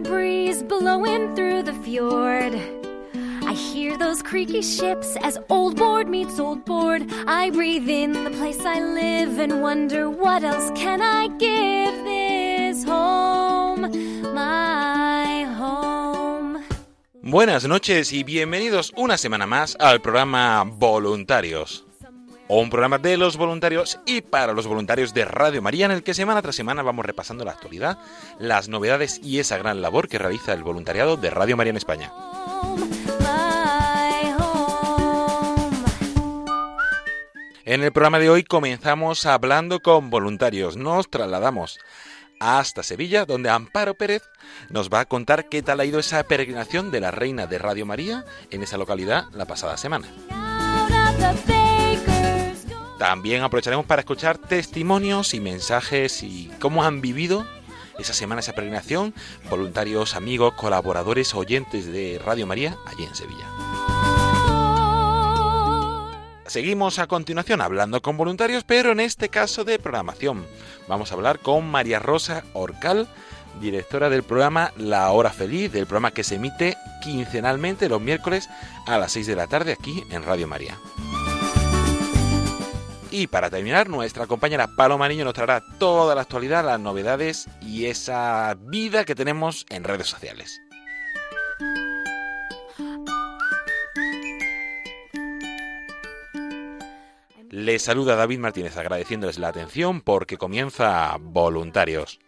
Breeze blowing through the fjord. I hear those creaky ships as old board meets old board. I breathe in the place I live and wonder what else can I give this home, my home. Buenas noches y bienvenidos una semana más al programa Voluntarios. Un programa de los voluntarios y para los voluntarios de Radio María en el que semana tras semana vamos repasando la actualidad, las novedades y esa gran labor que realiza el voluntariado de Radio María en España. En el programa de hoy comenzamos hablando con voluntarios. Nos trasladamos hasta Sevilla, donde Amparo Pérez nos va a contar qué tal ha ido esa peregrinación de la Reina de Radio María en esa localidad la pasada semana. También aprovecharemos para escuchar testimonios y mensajes y cómo han vivido esa semana, esa peregrinación, voluntarios, amigos, colaboradores, oyentes de Radio María allí en Sevilla. Seguimos a continuación hablando con voluntarios, pero en este caso de programación. Vamos a hablar con María Rosa Orcal, directora del programa La Hora Feliz, del programa que se emite quincenalmente los miércoles a las 6 de la tarde aquí en Radio María. Y para terminar, nuestra compañera Paloma Niño nos traerá toda la actualidad, las novedades y esa vida que tenemos en redes sociales. Les saluda David Martínez agradeciéndoles la atención porque comienza Voluntarios.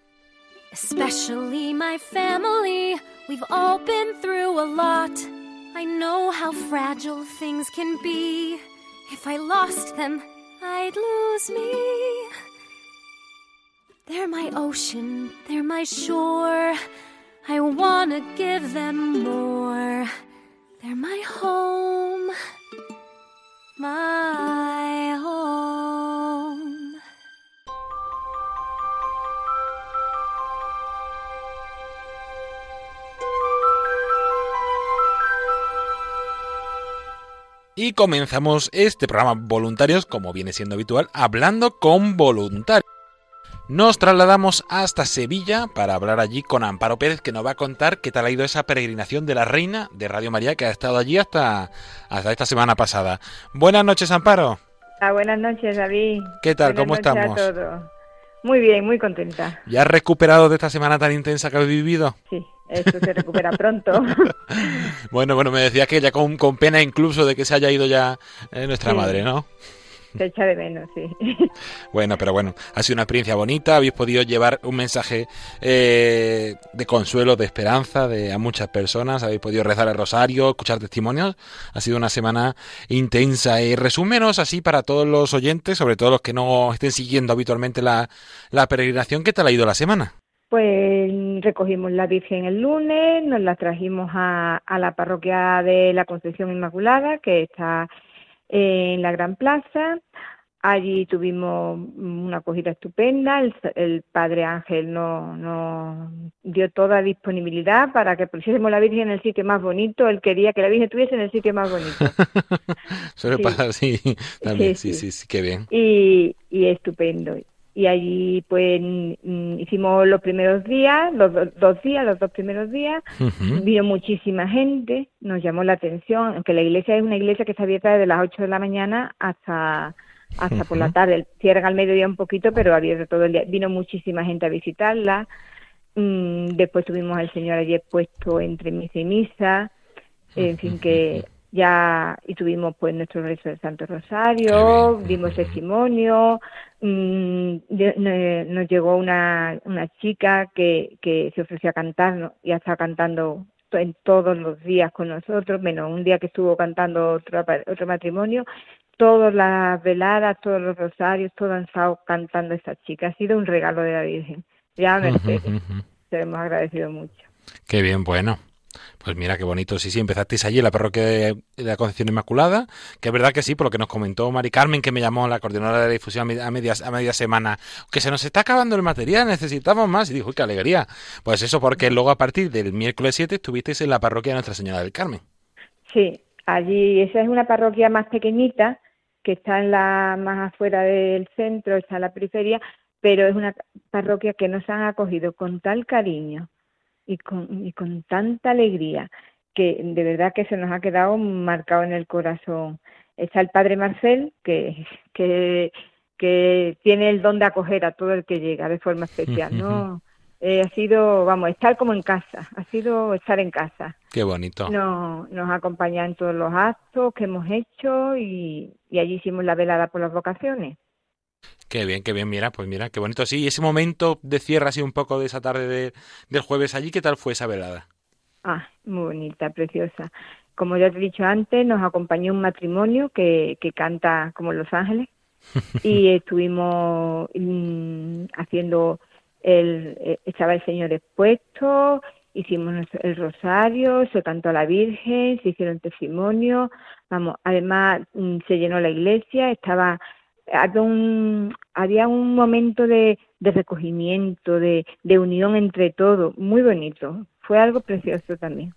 Especially my family, we've all been through a lot. I know how fragile things can be. If I'd lose me. They're my ocean, they're my shore. I wanna give them more. They're my home, my Y comenzamos este programa Voluntarios, como viene siendo habitual, hablando con voluntarios. Nos trasladamos hasta Sevilla para hablar allí con Amparo Pérez, que nos va a contar qué tal ha ido esa peregrinación de la Reina de Radio María, que ha estado allí hasta, hasta esta semana pasada. Buenas noches, Amparo. Ah, buenas noches, David. ¿Qué tal? Buenas ¿Cómo a estamos? todos. Muy bien, muy contenta. ¿Ya has recuperado de esta semana tan intensa que has vivido? Sí, esto se recupera pronto. Bueno, bueno, me decías que ya con, con pena incluso de que se haya ido ya eh, nuestra Sí. madre, ¿no? se echa de menos, sí. Bueno, pero bueno, ha sido una experiencia bonita, habéis podido llevar un mensaje eh, de consuelo, de esperanza de, a muchas personas, habéis podido rezar el rosario, escuchar testimonios, ha sido una semana intensa. Y resúmenos así para todos los oyentes, sobre todo los que no estén siguiendo habitualmente la, la peregrinación, ¿qué tal ha ido la semana? Pues recogimos la Virgen el lunes, nos la trajimos a, a la parroquia de la Concepción Inmaculada, que está en la Gran Plaza. Allí tuvimos una acogida estupenda. El, el padre Ángel nos nos dio toda disponibilidad para que pusiésemos la Virgen en el sitio más bonito. Él quería que la Virgen estuviese en el sitio más bonito. Suele Sí. pasar así también, sí, Sí, sí, sí. sí, qué bien. y, y estupendo. Y allí pues hicimos los primeros días, los dos días, los dos primeros días, vino muchísima gente, nos llamó la atención, aunque la iglesia es una iglesia que está abierta desde las 8 de la mañana hasta hasta por la tarde, cierran al mediodía un poquito, pero abierto todo el día. Vino muchísima gente a visitarla, mm, después tuvimos al Señor ayer puesto entre misa y misa, en fin que ya y tuvimos pues nuestro rezo del Santo Rosario, dimos testimonio, mm, nos llegó una, una chica que, que se ofreció a cantar y ha estado cantando en todos los días con nosotros, menos un día que estuvo cantando otro, otro matrimonio, todas las veladas, todos los rosarios, todo han estado cantando esta chica. Ha sido un regalo de la Virgen. Ya Mercedes, se hemos agradecido mucho. Qué bien, bueno. Pues mira qué bonito. Sí, sí, empezasteis allí en la parroquia de, la Concepción Inmaculada, que es verdad que sí, por lo que nos comentó Mari Carmen, que me llamó la coordinadora de difusión a media, a media semana, que se nos está acabando el material, necesitamos más. Y dijo, qué alegría. Pues eso, porque luego a partir del miércoles 7 estuvisteis en la parroquia de Nuestra Señora del Carmen. Sí, allí, esa es una parroquia más pequeñita, que está en la más afuera del centro, está en la periferia, pero es una parroquia que nos han acogido con tal cariño y con, y con tanta alegría que de verdad que se nos ha quedado marcado en el corazón. Está el padre Marcel, que, que, que tiene el don de acoger a todo el que llega de forma especial, ¿no? Eh, ha sido, vamos, estar como en casa, ha sido estar en casa. Qué bonito. No, nos acompaña en todos los actos que hemos hecho y, y allí hicimos la velada por las vocaciones. Qué bien, qué bien, mira, pues mira, qué bonito. Sí, y ese momento de cierre así un poco de esa tarde de, del jueves allí, ¿qué tal fue esa velada? Ah, muy bonita, preciosa. Como ya te he dicho antes, nos acompañó un matrimonio que, que canta como Los Ángeles y estuvimos mm, haciendo, el, eh, estaba el Señor expuesto, hicimos el rosario, se cantó a la Virgen, se hicieron testimonios, vamos, además mm, se llenó la iglesia, estaba había un, había un momento de, de recogimiento, de, de unión entre todos, muy bonito. Fue algo precioso también.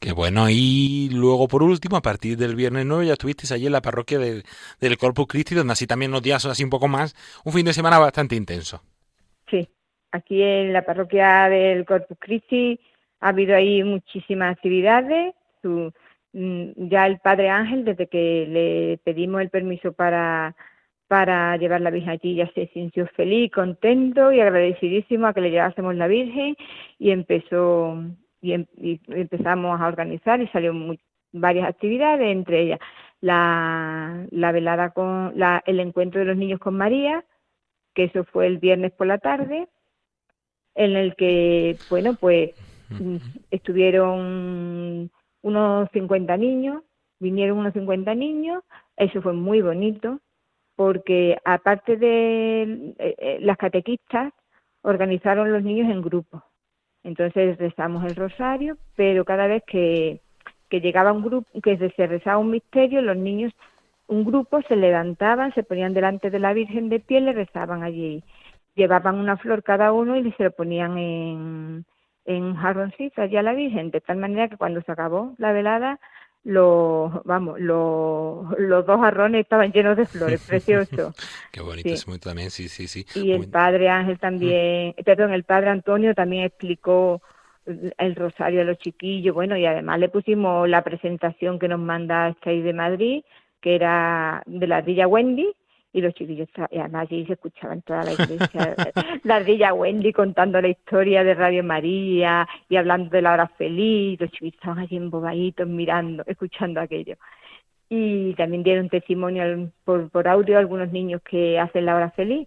Qué bueno. Y luego, por último, a partir del viernes 9 ya estuvisteis allí en la parroquia del, del Corpus Christi, donde así también nos días así un poco más, un fin de semana bastante intenso. Sí, aquí en la parroquia del Corpus Christi ha habido ahí muchísimas actividades. Su, mm, ya el Padre Ángel, desde que le pedimos el permiso para para llevar la Virgen allí, ya se sintió feliz, contento y agradecidísimo a que le llevásemos la Virgen y empezó y, em, empezamos a organizar y salieron varias actividades, entre ellas la, la velada con la, el encuentro de los niños con María, que eso fue el viernes por la tarde, en el que, bueno, pues estuvieron unos 50 niños, vinieron unos 50 niños, eso fue muy bonito, porque aparte de eh, eh, las catequistas, organizaron los niños en grupos. Entonces rezamos el rosario, pero cada vez que, llegaba un grupo, que se rezaba un misterio, los niños, un grupo se levantaban, se ponían delante de la Virgen de pie, le rezaban allí. Llevaban una flor cada uno y se lo ponían en, en jarroncito allí a la Virgen, de tal manera que cuando se acabó la velada, los vamos los, los dos jarrones estaban llenos de flores precioso. Qué bonito es muy también sí sí sí. Y el padre Ángel también perdón el padre Antonio también explicó el rosario a los chiquillos bueno y además le pusimos la presentación que nos manda Stay de Madrid que era de la Villa Wendy y los chiquillos, y además allí se escuchaban toda la iglesia, la ardilla Wendy contando la historia de Radio María y hablando de la hora feliz, los chiquillos estaban allí embobaditos mirando, escuchando aquello. Y también dieron testimonio por, por audio a algunos niños que hacen la hora feliz,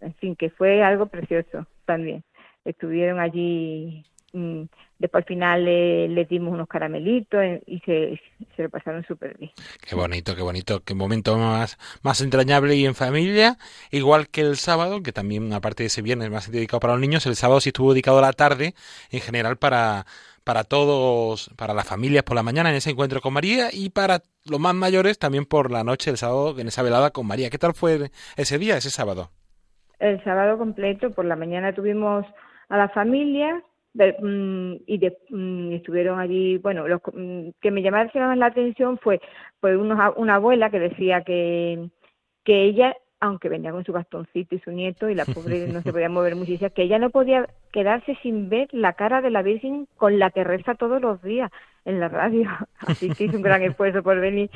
en fin, que fue algo precioso también. Estuvieron allí Mm, después al final le, dimos unos caramelitos y se, se lo pasaron súper bien. Qué bonito, qué bonito, qué momento más, más entrañable y en familia, igual que el sábado, que también aparte de ese viernes más dedicado para los niños, el sábado sí estuvo dedicado a la tarde en general para, para todos, para las familias por la mañana en ese encuentro con María y para los más mayores también por la noche, el sábado, en esa velada con María. ¿Qué tal fue ese día, ese sábado? El sábado completo, por la mañana tuvimos a la familia Mm, y de, mm, estuvieron allí, bueno, lo mm, que me llamaron la atención fue pues una abuela que decía que, que ella aunque venía con su bastoncito y su nieto y la pobre no se podía mover muchísimo, que ella no podía quedarse sin ver la cara de la Virgen con la que todos los días en la radio. Así que hizo un gran esfuerzo por venir.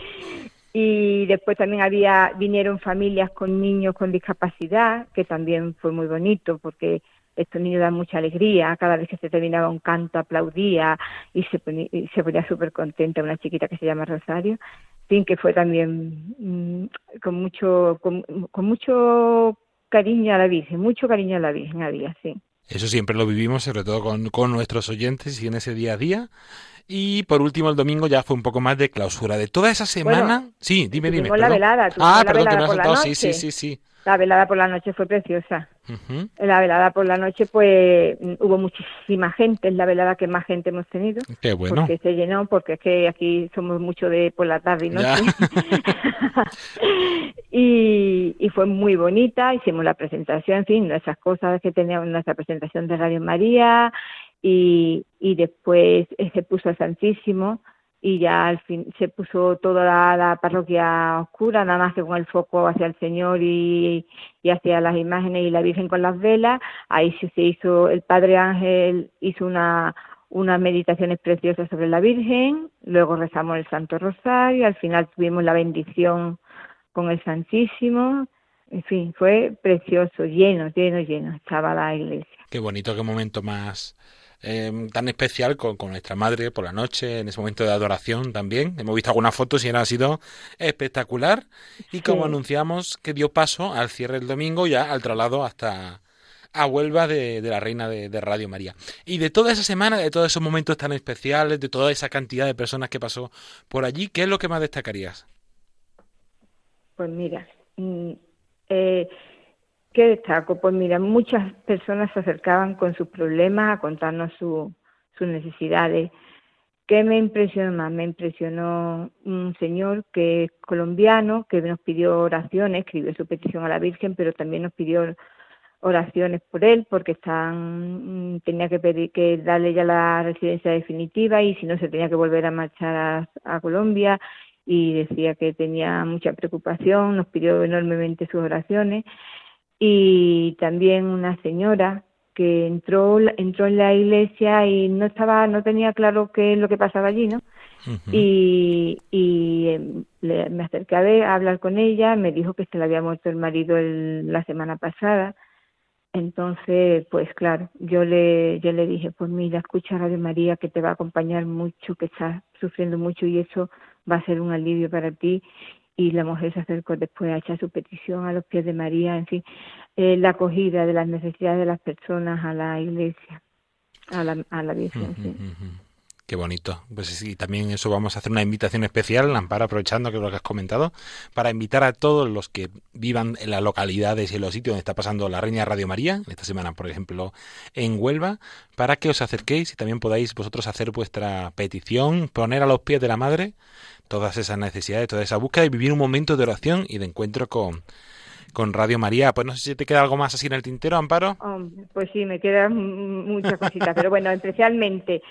Y después también había vinieron familias con niños con discapacidad, que también fue muy bonito porque estos niños dan mucha alegría, cada vez que se terminaba un canto aplaudía y se ponía, se ponía súper contenta una chiquita que se llama Rosario, fin, que fue también mm, con mucho con, mucho cariño a la Virgen, mucho cariño a la Virgen había, sí. Eso siempre lo vivimos, sobre todo con, con nuestros oyentes y en ese día a día. Y por último, el domingo ya fue un poco más de clausura. De toda esa semana. sí, dime, dime. la velada. Ah, perdón, que me has saltado. Sí, sí, sí, sí. La velada por la noche fue preciosa. La velada por la noche, pues hubo muchísima gente, es la velada que más gente hemos tenido. Qué bueno. Porque se llenó, porque es que aquí somos mucho de por la tarde y noche. y, y fue muy bonita, hicimos la presentación, en fin, esas cosas que teníamos, nuestra presentación de Radio María, y, y después se puso el Santísimo y ya al fin se puso toda la, parroquia oscura, nada más que con el foco hacia el Señor y, y hacia las imágenes y la Virgen con las velas. Ahí se hizo, el Padre Ángel hizo una, unas meditaciones preciosas sobre la Virgen, luego rezamos el Santo Rosario, al final tuvimos la bendición con el Santísimo, en fin, fue precioso, lleno, lleno, lleno, estaba la iglesia. Qué bonito, qué momento más Em, tan especial con, nuestra madre por la noche, en ese momento de adoración también. Hemos visto algunas fotos y ha sido espectacular. Y como anunciamos que dio paso al cierre del domingo, ya al traslado hasta a Huelva de, la Reina de, Radio María. Y de toda esa semana, de todos esos momentos tan especiales, de toda esa cantidad de personas que pasó por allí, ¿qué es lo que más destacarías? Pues mira, mm, eh, ¿Qué destaco? Pues mira, muchas personas se acercaban con sus problemas a contarnos sus necesidades. ¿Qué me impresionó más? Me impresionó un señor que es colombiano, que nos pidió oraciones, escribió su petición a la Virgen, pero también nos pidió oraciones por él, porque están, tenía que pedir que darle ya la residencia definitiva y si no se tenía que volver a marchar a Colombia y decía que tenía mucha preocupación, nos pidió enormemente sus oraciones y también una señora que entró entró en la iglesia y no estaba no tenía claro qué es lo que pasaba allí no y, y em, me acerqué a, hablar con ella me dijo que se le había muerto el marido la semana pasada. Entonces pues claro yo le yo le dije pues mira escucha a Radio María que te va a acompañar mucho que estás sufriendo mucho y eso va a ser un alivio para ti y la mujer se acercó después a echar su petición a los pies de María, en fin, eh, la acogida de las necesidades de las personas a la iglesia, a la, a la Virgen. sí. Qué bonito. Pues sí, también eso vamos a hacer una invitación especial, Amparo, aprovechando que lo que has comentado, para invitar a todos los que vivan en las localidades y en los sitios donde está pasando la Reina Radio María, esta semana, por ejemplo, en Huelva, para que os acerquéis y también podáis vosotros hacer vuestra petición, poner a los pies de la Madre todas esas necesidades, toda esa búsqueda y vivir un momento de oración y de encuentro con, con Radio María. Pues no sé si te queda algo más así en el tintero, Amparo. pues sí, me quedan muchas cositas, pero bueno, especialmente,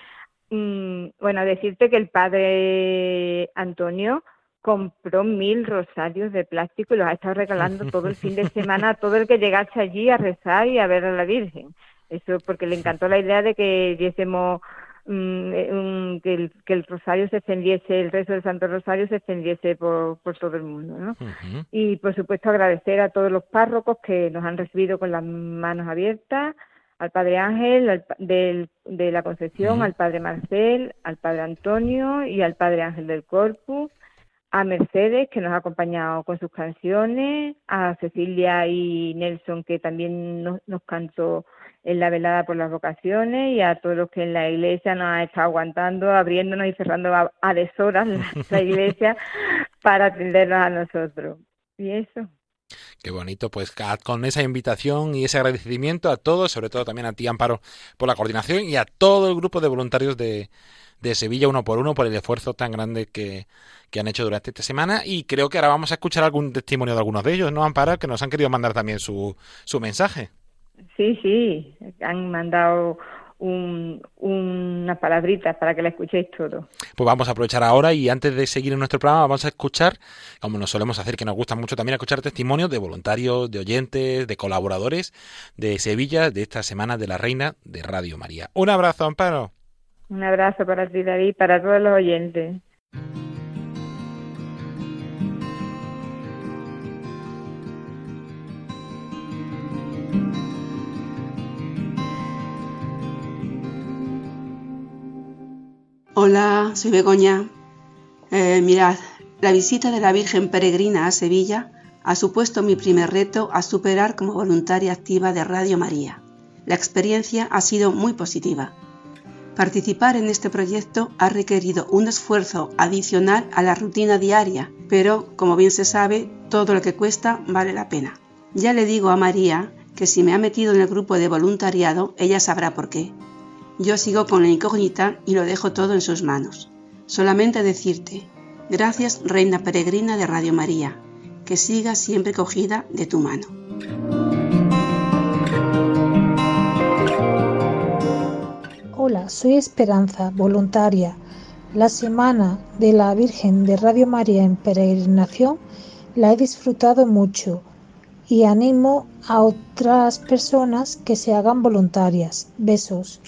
mm, bueno, decirte que el padre Antonio compró mil rosarios de plástico y los ha estado regalando todo el fin de semana a todo el que llegase allí a rezar y a ver a la Virgen. Eso porque le encantó la idea de que diésemos Mm, eh, que, el, que el rosario se extendiese, el rezo del Santo Rosario se extendiese por, por todo el mundo. ¿no? Y por supuesto agradecer a todos los párrocos que nos han recibido con las manos abiertas, al Padre Ángel del, de la Concepción, al Padre Marcel, al Padre Antonio y al Padre Ángel del Corpus, a Mercedes que nos ha acompañado con sus canciones, a Cecilia y Nelson que también nos, nos cantó en la velada por las vocaciones y a todos los que en la iglesia nos han estado aguantando, abriéndonos y cerrando a, deshoras la, iglesia para atendernos a nosotros. Y eso. Qué bonito, pues con esa invitación y ese agradecimiento a todos, sobre todo también a ti, Amparo, por la coordinación y a todo el grupo de voluntarios de, de Sevilla uno por uno por el esfuerzo tan grande que, han hecho durante esta semana. Y creo que ahora vamos a escuchar algún testimonio de algunos de ellos, ¿no, Amparo? Que nos han querido mandar también su, su mensaje. Sí, sí, han mandado unas palabritas para que la escuchéis todo. Pues vamos a aprovechar ahora y antes de seguir en nuestro programa vamos a escuchar, como nos solemos hacer, que nos gusta mucho también escuchar testimonios de voluntarios, de oyentes, de colaboradores de Sevilla de esta Semana de la Reina de Radio María. Un abrazo, Amparo. Un abrazo para ti, David, para todos los oyentes. Hola, soy Begoña. Eh, mirad, la visita de la Virgen Peregrina a Sevilla ha supuesto mi primer reto a superar como voluntaria activa de Radio María. La experiencia ha sido muy positiva. Participar en este proyecto ha requerido un esfuerzo adicional a la rutina diaria, pero como bien se sabe, todo lo que cuesta vale la pena. Ya le digo a María que si me ha metido en el grupo de voluntariado, ella sabrá por qué. Yo sigo con la incógnita y lo dejo todo en sus manos. Solamente decirte, gracias Reina Peregrina de Radio María, que siga siempre cogida de tu mano. Hola, soy Esperanza, voluntaria. La semana de la Virgen de Radio María en peregrinación la he disfrutado mucho y animo a otras personas que se hagan voluntarias. Besos.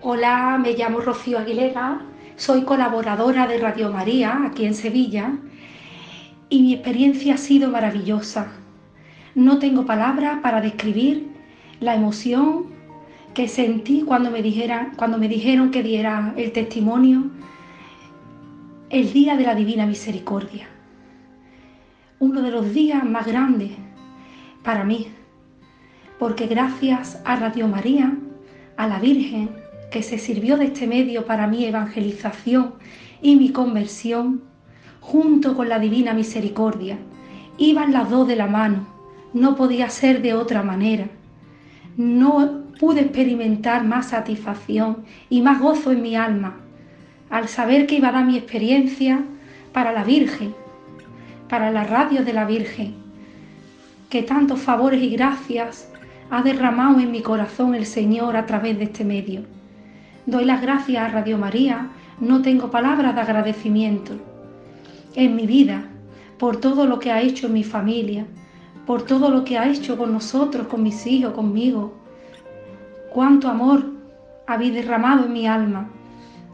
Hola, me llamo Rocío Aguilera, soy colaboradora de Radio María aquí en Sevilla y mi experiencia ha sido maravillosa. No tengo palabras para describir la emoción que sentí cuando me, cuando me dijeron que diera el testimonio el día de la Divina Misericordia. Uno de los días más grandes para mí, porque gracias a Radio María, a la Virgen, que se sirvió de este medio para mi evangelización y mi conversión, junto con la divina misericordia. Iban las dos de la mano, no podía ser de otra manera. No pude experimentar más satisfacción y más gozo en mi alma al saber que iba a dar mi experiencia para la Virgen, para la radio de la Virgen, que tantos favores y gracias ha derramado en mi corazón el Señor a través de este medio. Doy las gracias a Radio María, no tengo palabras de agradecimiento en mi vida por todo lo que ha hecho en mi familia, por todo lo que ha hecho con nosotros, con mis hijos, conmigo. Cuánto amor habéis derramado en mi alma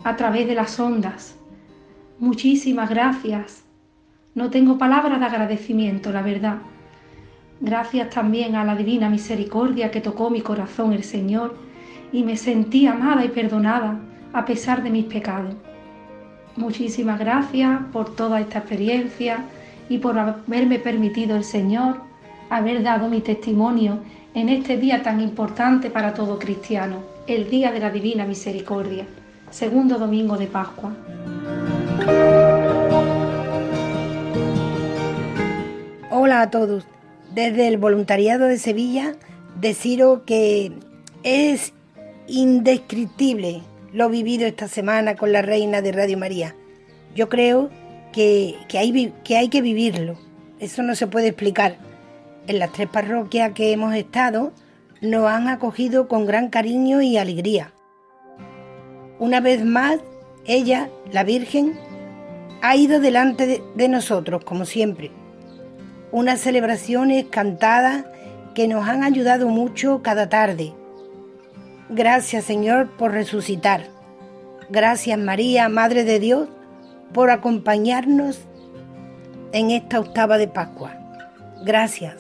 a través de las ondas. Muchísimas gracias. No tengo palabras de agradecimiento, la verdad. Gracias también a la divina misericordia que tocó mi corazón el Señor y me sentí amada y perdonada a pesar de mis pecados. Muchísimas gracias por toda esta experiencia y por haberme permitido el Señor haber dado mi testimonio en este día tan importante para todo cristiano, el Día de la Divina Misericordia, segundo domingo de Pascua. Hola a todos. Desde el voluntariado de Sevilla deciros que es indescriptible lo vivido esta semana con la reina de Radio María. Yo creo que, hay, que hay que vivirlo. Eso no se puede explicar. En las tres parroquias que hemos estado nos han acogido con gran cariño y alegría. Una vez más, ella, la Virgen, ha ido delante de, de nosotros, como siempre. Unas celebraciones cantadas que nos han ayudado mucho cada tarde Gracias Señor por resucitar. Gracias María, Madre de Dios, por acompañarnos en esta octava de Pascua. Gracias.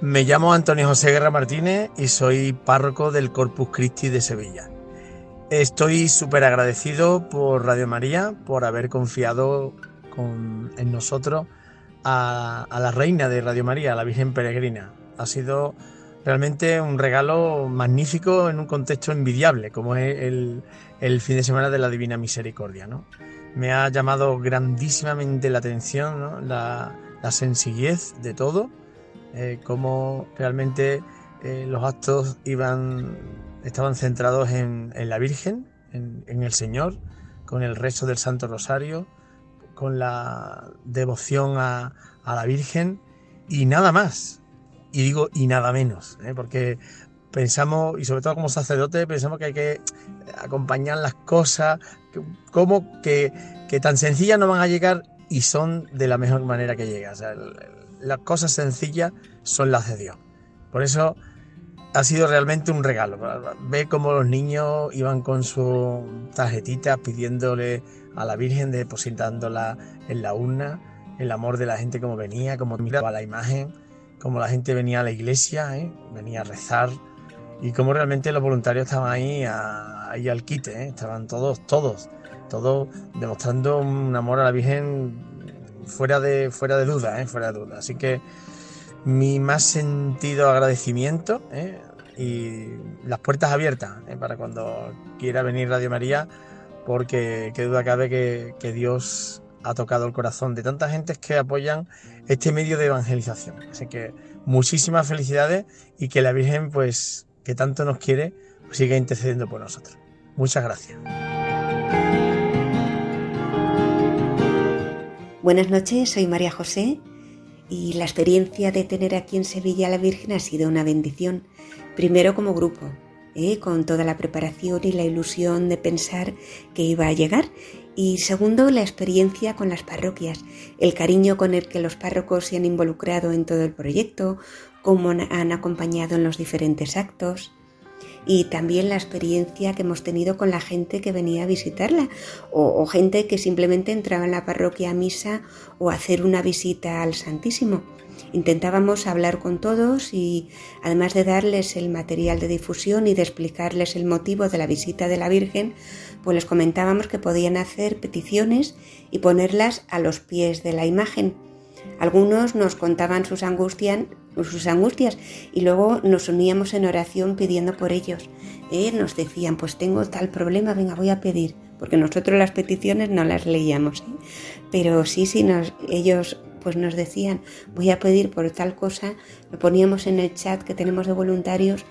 Me llamo Antonio José Guerra Martínez y soy párroco del Corpus Christi de Sevilla. Estoy súper agradecido por Radio María, por haber confiado en nosotros a, la reina de Radio María, a la Virgen Peregrina. Ha sido realmente un regalo magnífico en un contexto envidiable, como es el, fin de semana de la Divina Misericordia. ¿no? Me ha llamado grandísimamente la atención la, sencillez de todo, eh, cómo realmente eh, los actos iban, estaban centrados en, la Virgen, en, en, el Señor, con el resto del Santo Rosario, con la devoción a, la Virgen y nada más. Y digo, y nada menos, ¿eh? porque pensamos, y sobre todo como sacerdote, pensamos que hay que acompañar las cosas, como que, que tan sencillas no van a llegar y son de la mejor manera que llegan. las cosas sencillas son las de Dios. Por eso ha sido realmente un regalo. Ve cómo los niños iban con sus tarjetitas pidiéndole a la Virgen, depositándola en la urna, el amor de la gente como venía, como miraba la imagen, como la gente venía a la iglesia, ¿eh? venía a rezar y cómo realmente los voluntarios estaban ahí, ahí al quite, ¿eh? estaban todos, todos, todos demostrando un amor a la Virgen fuera de, fuera de duda, ¿eh? fuera de duda. Así que mi más sentido agradecimiento. Y las puertas abiertas ¿eh? para cuando quiera venir Radio María, porque qué duda cabe que, Dios ha tocado el corazón de tantas gentes que apoyan este medio de evangelización. Así que muchísimas felicidades y que la Virgen, pues, que tanto nos quiere, pues, siga intercediendo por nosotros. Muchas gracias. Buenas noches, soy María José y la experiencia de tener aquí en Sevilla a la Virgen ha sido una bendición. Primero como grupo, ¿eh? con toda la preparación y la ilusión de pensar que iba a llegar. Y segundo, la experiencia con las parroquias, el cariño con el que los párrocos se han involucrado en todo el proyecto, cómo han acompañado en los diferentes actos y también la experiencia que hemos tenido con la gente que venía a visitarla o, gente que simplemente entraba en la parroquia a misa o a hacer una visita al Santísimo. Intentábamos hablar con todos y además de darles el material de difusión y de explicarles el motivo de la visita de la Virgen, pues les comentábamos que podían hacer peticiones y ponerlas a los pies de la imagen. Algunos nos contaban sus angustias, sus angustias y luego nos uníamos en oración pidiendo por ellos. Eh, nos decían, pues tengo tal problema, venga, voy a pedir, porque nosotros las peticiones no las leíamos, ¿eh? pero sí, sí, nos, ellos pues nos decían, voy a pedir por tal cosa, lo poníamos en el chat que tenemos de voluntarios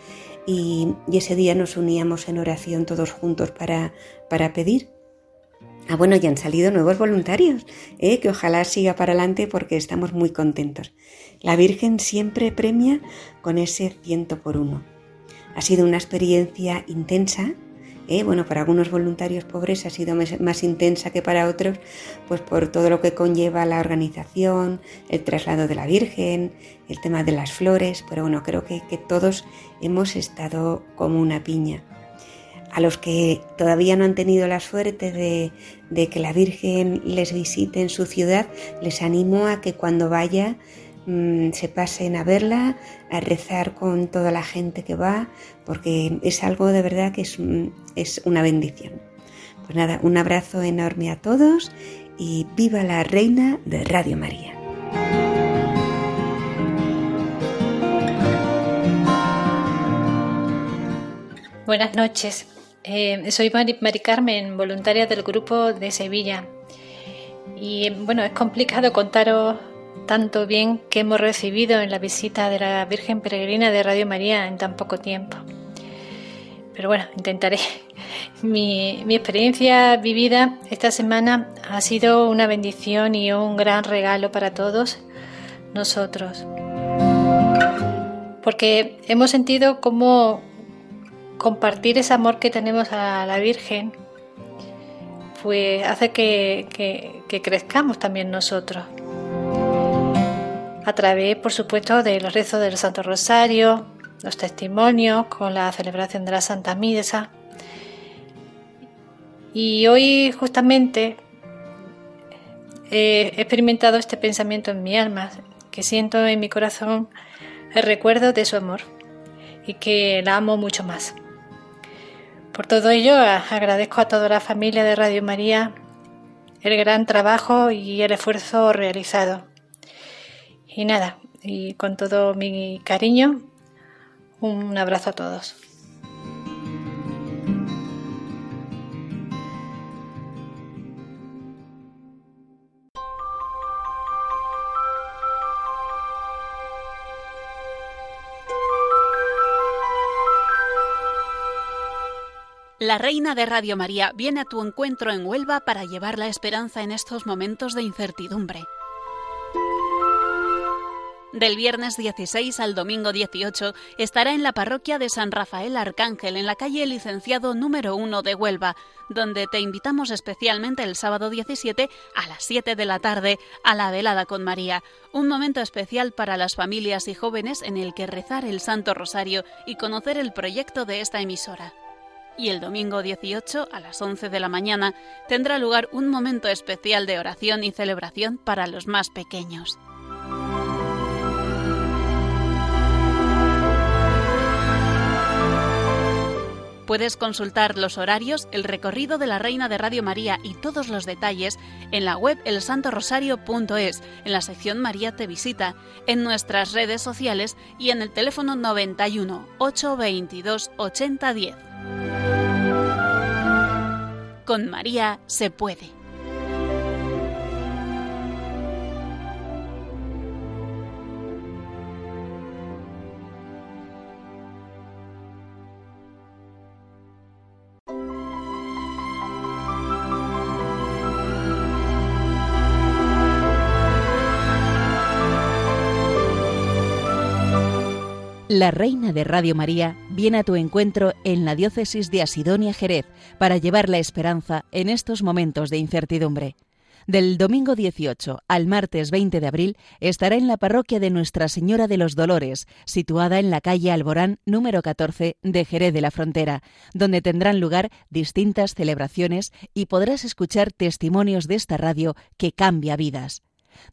y, ese día nos uníamos en oración todos juntos para, para pedir. Ah, bueno, ya han salido nuevos voluntarios, ¿eh? que ojalá siga para adelante porque estamos muy contentos. La Virgen siempre premia con ese ciento por uno. Ha sido una experiencia intensa, ¿eh? bueno, para algunos voluntarios pobres ha sido más intensa que para otros, pues por todo lo que conlleva la organización, el traslado de la Virgen, el tema de las flores, pero bueno, creo que, que todos hemos estado como una piña a los que todavía no han tenido la suerte de, que la Virgen les visite en su ciudad, les animo a que cuando vaya mm, se pasen a verla, a rezar con toda la gente que va, porque es algo de verdad que es, es una bendición. Pues nada, un abrazo enorme a todos y viva la reina de Radio María. Buenas noches. Eh, soy Mari, Carmen, voluntaria del grupo de Sevilla. Y bueno, es complicado contaros tanto bien que hemos recibido en la visita de la Virgen Peregrina de Radio María en tan poco tiempo. Pero bueno, intentaré. Mi, mi experiencia vivida esta semana ha sido una bendición y un gran regalo para todos nosotros. Porque hemos sentido como compartir ese amor que tenemos a la Virgen, pues hace que, crezcamos también nosotros. A través, por supuesto, de los rezos del Santo Rosario, los testimonios, con la celebración de la Santa Misa. Y hoy justamente he experimentado este pensamiento en mi alma, que siento en mi corazón el recuerdo de su amor y que la amo mucho más. Por todo ello, agradezco a toda la familia de Radio María el gran trabajo y el esfuerzo realizado. Y nada, y con todo mi cariño, un abrazo a todos. La Reina de Radio María viene a tu encuentro en Huelva para llevar la esperanza en estos momentos de incertidumbre. Del viernes 16 al domingo 18 estará en la parroquia de San Rafael Arcángel, en la calle Licenciado número 1 de Huelva, donde te invitamos especialmente el sábado 17 a las 7 de la tarde a la velada con María, un momento especial para las familias y jóvenes en el que rezar el Santo Rosario y conocer el proyecto de esta emisora y el domingo 18 a las 11 de la mañana tendrá lugar un momento especial de oración y celebración para los más pequeños. Puedes consultar los horarios, el recorrido de la Reina de Radio María y todos los detalles en la web elsantorosario.es, en la sección María te visita, en nuestras redes sociales y en el teléfono 91 822 8010. Con María se puede. La Reina de Radio María viene a tu encuentro en la diócesis de Asidonia Jerez para llevar la esperanza en estos momentos de incertidumbre. Del domingo 18 al martes 20 de abril estará en la parroquia de Nuestra Señora de los Dolores, situada en la calle Alborán número 14 de Jerez de la Frontera, donde tendrán lugar distintas celebraciones y podrás escuchar testimonios de esta radio que cambia vidas.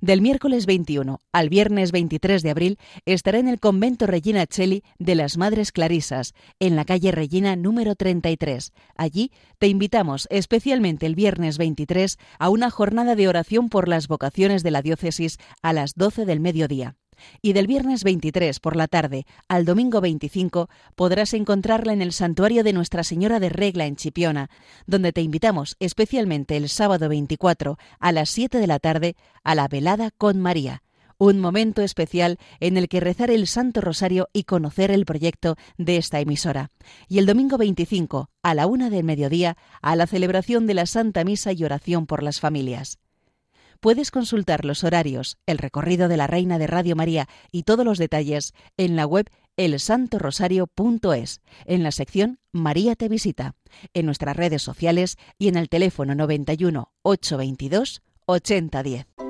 Del miércoles 21 al viernes 23 de abril estará en el convento Regina Cheli de las Madres Clarisas, en la calle Regina número 33. Allí te invitamos especialmente el viernes 23 a una jornada de oración por las vocaciones de la diócesis a las 12 del mediodía y del viernes 23 por la tarde al domingo 25 podrás encontrarla en el santuario de Nuestra Señora de Regla en Chipiona, donde te invitamos especialmente el sábado 24 a las 7 de la tarde a la velada con María un momento especial en el que rezar el Santo Rosario y conocer el proyecto de esta emisora. Y el domingo 25, a la una del mediodía, a la celebración de la Santa Misa y oración por las familias. Puedes consultar los horarios, el recorrido de la Reina de Radio María y todos los detalles en la web elsantorosario.es, en la sección María te visita, en nuestras redes sociales y en el teléfono 91 822 8010.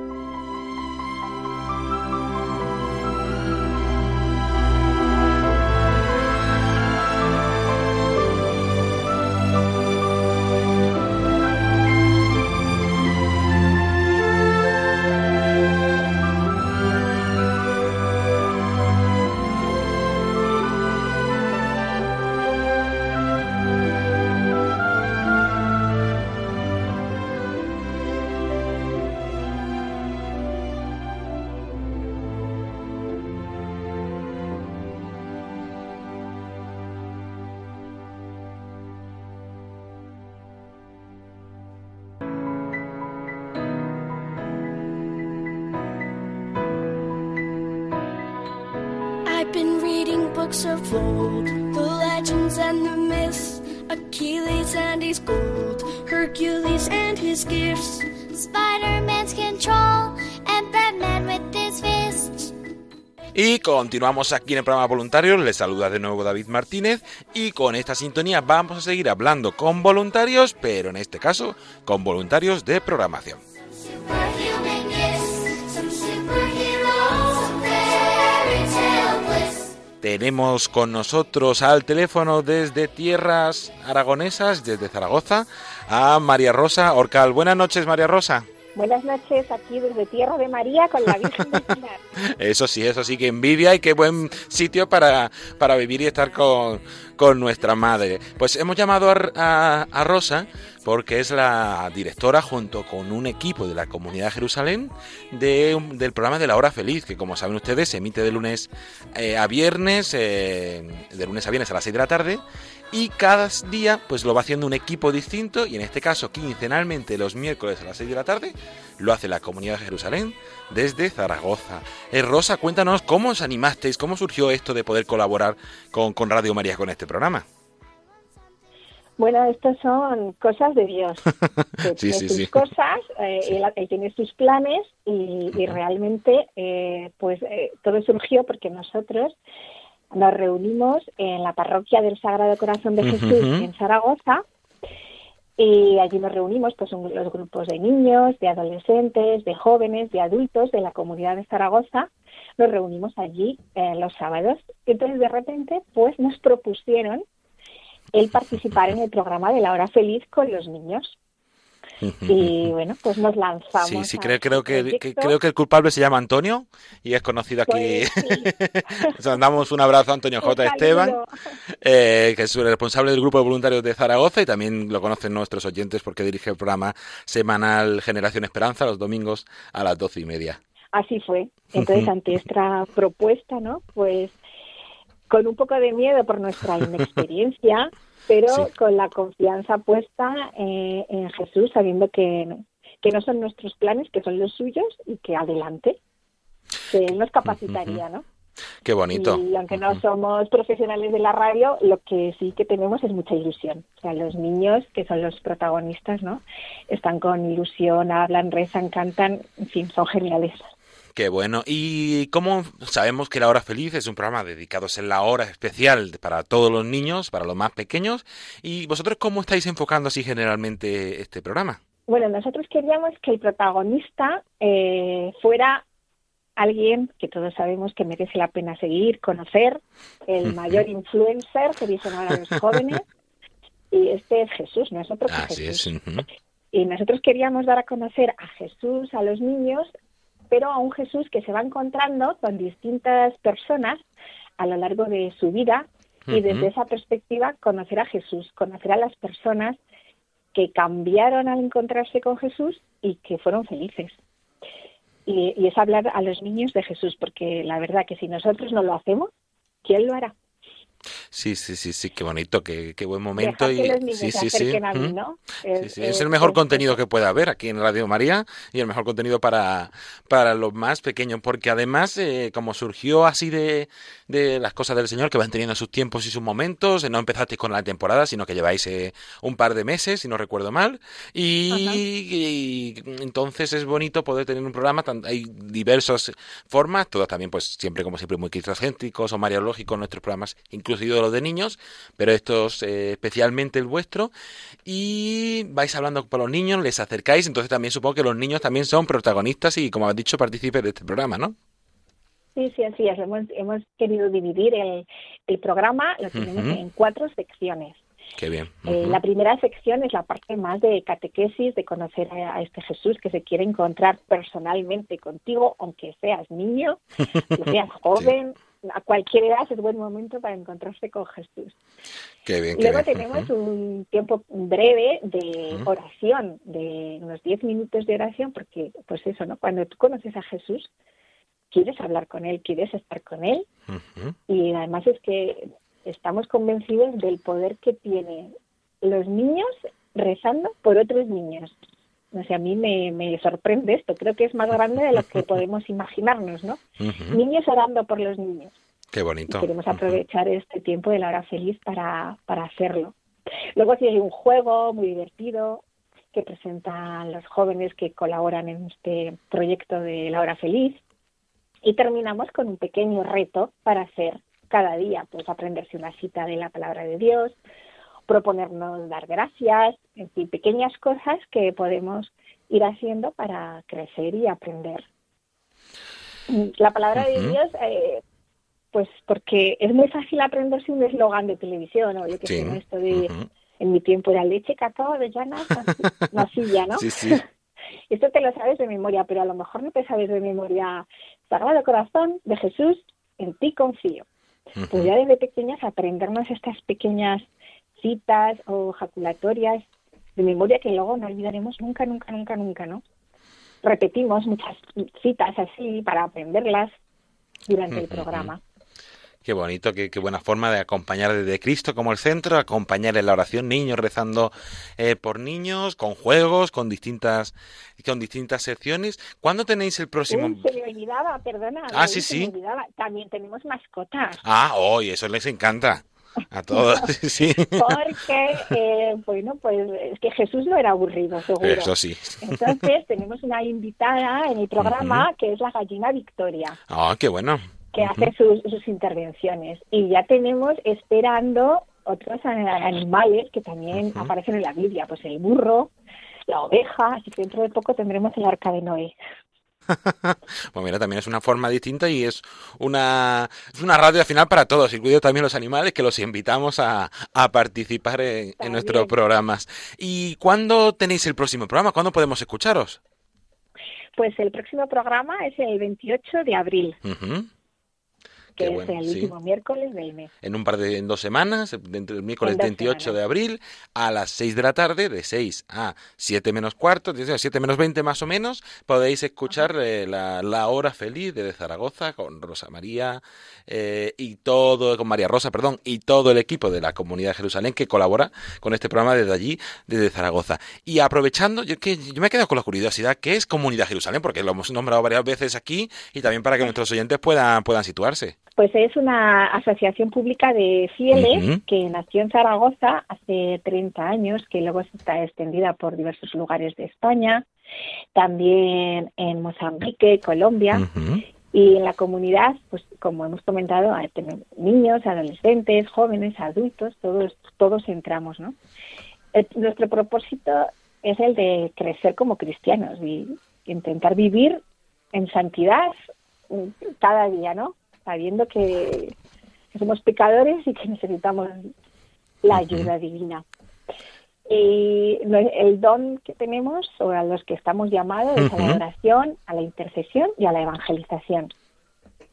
Y continuamos aquí en el programa Voluntarios. Les saluda de nuevo David Martínez. Y con esta sintonía vamos a seguir hablando con voluntarios, pero en este caso con voluntarios de programación. Tenemos con nosotros al teléfono desde tierras aragonesas, desde Zaragoza, a María Rosa Orcal. Buenas noches, María Rosa. Buenas noches, aquí desde Tierra de María con la Virgen del. Eso sí, eso sí, que envidia y qué buen sitio para, para vivir y estar con, nuestra madre. Pues hemos llamado a, a, Rosa porque es la directora junto con un equipo de la Comunidad de Jerusalén de, del programa de la Hora Feliz, que como saben ustedes se emite de lunes eh, a viernes, eh, de lunes a viernes a las 6 de la tarde y cada día pues lo va haciendo un equipo distinto y en este caso quincenalmente los miércoles a las 6 de la tarde lo hace la Comunidad de Jerusalén desde Zaragoza. Eh, Rosa, cuéntanos cómo os animasteis, cómo surgió esto de poder colaborar con, con Radio María con este programa. Bueno, estas son cosas de Dios. Que Sí, tiene sí, sus sí. cosas, eh, él, él tiene sus planes y, y realmente, eh, pues eh, todo surgió porque nosotros nos reunimos en la parroquia del Sagrado Corazón de Jesús en Zaragoza y allí nos reunimos pues un- los grupos de niños, de adolescentes, de jóvenes, de adultos de la comunidad de Zaragoza. Nos reunimos allí eh, los sábados y entonces de repente pues nos propusieron el participar en el programa de la hora feliz con los niños. Y bueno, pues nos lanzamos. Sí, sí, creo, creo, que, creo que el culpable se llama Antonio y es conocido aquí. Pues Les mandamos un abrazo a Antonio J. Esteban, eh, que es el responsable del grupo de voluntarios de Zaragoza y también lo conocen nuestros oyentes porque dirige el programa semanal Generación Esperanza los domingos a las doce y media. Así fue. Entonces, ante esta propuesta, ¿no? Pues con un poco de miedo por nuestra inexperiencia, pero Sí. con la confianza puesta eh, en Jesús, sabiendo que, que no son nuestros planes, que son los suyos y que adelante, que Él nos capacitaría, ¿no? Qué bonito. Y aunque no somos profesionales de la radio, lo que sí que tenemos es mucha ilusión. O sea, los niños, que son los protagonistas, ¿no? Están con ilusión, hablan, rezan, cantan, en fin, son geniales. Qué bueno. Y como sabemos que La Hora Feliz es un programa dedicado en la hora especial para todos los niños, para los más pequeños. ¿Y vosotros cómo estáis enfocando así generalmente este programa? Bueno, nosotros queríamos que el protagonista eh, fuera alguien que todos sabemos que merece la pena seguir, conocer, el mayor influencer que dicen ahora los jóvenes. Y este es Jesús, no es otro que Así Jesús. es. Y nosotros queríamos dar a conocer a Jesús a los niños, pero a un Jesús que se va encontrando con distintas personas a lo largo de su vida y desde esa perspectiva conocer a Jesús, conocer a las personas que cambiaron al encontrarse con Jesús y que fueron felices. Y, y es hablar a los niños de Jesús, porque la verdad que si nosotros no lo hacemos, ¿quién lo hará? Sí, sí, sí, sí, qué bonito, qué, qué buen momento. Y sí, sí, sí. acerquen a mí, ujú. ¿no? Sí, Es- sí, es es- el mejor es- contenido que puede haber aquí en Radio María y el mejor contenido para, para los más pequeños, porque además, eh, como surgió así de, de las cosas del Señor, que van teniendo sus tiempos y sus momentos, eh, no empezasteis con la temporada, sino que lleváis eh, un par de meses, si no recuerdo mal, y, y entonces es bonito poder tener un programa, tan- hay diversas formas, todos también, pues siempre, como siempre, muy cristocéntricos o mariológicos nuestros programas, incluidos los de niños, pero estos eh, especialmente el vuestro, y vais hablando con los niños, les acercáis, entonces también supongo que los niños también son protagonistas y, como has dicho, partícipes de este programa, ¿no? Sí, sí, así es. Hemos, hemos querido dividir el, el programa, lo tenemos en cuatro secciones. Qué bien. Eh, la primera sección es la parte más de catequesis, de conocer a, a este Jesús que se quiere encontrar personalmente contigo, aunque seas niño, que seas joven, a cualquier edad es buen momento para encontrarse con Jesús. Qué bien, Y qué luego bien. tenemos un tiempo breve de oración, de unos 10 minutos de oración, porque pues eso, ¿no? Cuando tú conoces a Jesús, quieres hablar con Él, quieres estar con Él, y además es que estamos convencidos del poder que tienen los niños rezando por otros niños. No sé, a mí me, me sorprende esto. Creo que es más grande de lo que podemos imaginarnos, ¿no? Niños orando por los niños. Qué Y bonito. queremos aprovechar este tiempo de la hora feliz para, para hacerlo. Luego sí hay un juego muy divertido que presentan los jóvenes que colaboran en este proyecto de la hora feliz. Y terminamos con un pequeño reto para hacer cada día, pues aprenderse una cita de la palabra de Dios, proponernos dar gracias, en fin, pequeñas cosas que podemos ir haciendo para crecer y aprender. La palabra de. Dios, eh, pues porque es muy fácil aprenderse un eslogan de televisión o yo que Sí. sé, esto de en mi tiempo era leche, cacao, avellanas, nasi- nocilla, ¿no? Sí, sí. Esto te lo sabes de memoria, pero a lo mejor no te sabes de memoria Sagrado Corazón de Jesús, en ti confío. Pues ya desde pequeñas aprendernos estas pequeñas citas o jaculatorias de memoria que luego no olvidaremos nunca, nunca, nunca, nunca, ¿no? Repetimos muchas citas así para aprenderlas durante el programa. Qué bonito, qué, qué buena forma de acompañar desde Cristo como el centro, acompañar en la oración, niños rezando eh, por niños, con juegos, con distintas, con distintas secciones. ¿Cuándo tenéis el próximo? Uy, se me olvidaba, perdona. Ah, sí, sí. También tenemos mascotas. Ah, hoy, eso les encanta. A todos, sí. Porque, eh, bueno, pues es que Jesús no era aburrido, seguro. Eso sí. Entonces, tenemos una invitada en el programa que es la gallina Victoria. Ah, qué bueno. Que hace sus, sus intervenciones. Y ya tenemos esperando otros animales que también aparecen en la Biblia, pues el burro, la oveja, así que dentro de poco tendremos el arca de Noé. pues mira, también es una forma distinta y es una, es una radio al final para todos, incluidos también los animales que los invitamos a, a participar en, nuestros programas. ¿Y cuándo tenéis el próximo programa? ¿Cuándo podemos escucharos? Pues el próximo programa es el 28 de abril que es el último miércoles del mes. En un par de en dos semanas, dentro del miércoles 28 de abril, a las 6 de la tarde, de 6 a 7 menos cuarto, a 7 menos 20 más o menos, podéis escuchar eh, la, la, hora feliz de Zaragoza con Rosa María eh, y todo, con María Rosa, perdón, y todo el equipo de la comunidad de Jerusalén que colabora con este programa desde allí, desde Zaragoza. Y aprovechando, yo, que, yo me he quedado con la curiosidad, ¿qué es Comunidad Jerusalén? Porque lo hemos nombrado varias veces aquí y también para que nuestros oyentes puedan, puedan situarse. Pues es una asociación pública de fieles que nació en Zaragoza hace 30 años, que luego está extendida por diversos lugares de España, también en Mozambique, Colombia. Y en la comunidad, pues como hemos comentado, hay niños, adolescentes, jóvenes, adultos, todos, todos entramos, ¿no? nuestro propósito es el de crecer como cristianos y intentar vivir en santidad cada día, ¿no? Sabiendo que, somos pecadores y que necesitamos la ayuda divina. Y el don que tenemos, o a los que estamos llamados, es a la oración, a la intercesión y a la evangelización.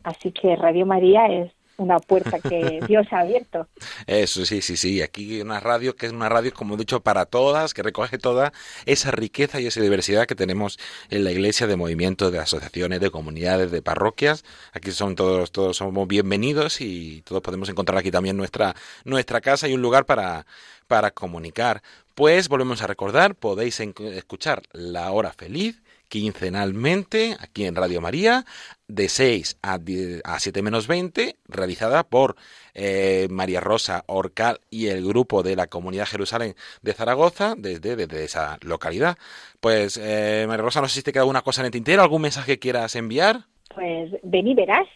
Así que Radio María es una puerta que Dios ha abierto. Eso, sí, sí, sí. Aquí una radio que es una radio, como he dicho, para todas, que recoge toda esa riqueza y esa diversidad que tenemos en la iglesia de movimientos, de asociaciones, de comunidades, de parroquias. Aquí son todos, todos somos bienvenidos y todos podemos encontrar aquí también nuestra, nuestra casa y un lugar para, para comunicar. Pues volvemos a recordar, podéis escuchar La Hora Feliz quincenalmente aquí en Radio María de 6 a, a 7 menos 20, realizada por eh, María Rosa Orcal y el grupo de la Comunidad Jerusalén de Zaragoza desde, desde esa localidad. Pues, eh, María Rosa, no sé si te queda alguna cosa en el tintero, algún mensaje que quieras enviar. Pues ven y verás,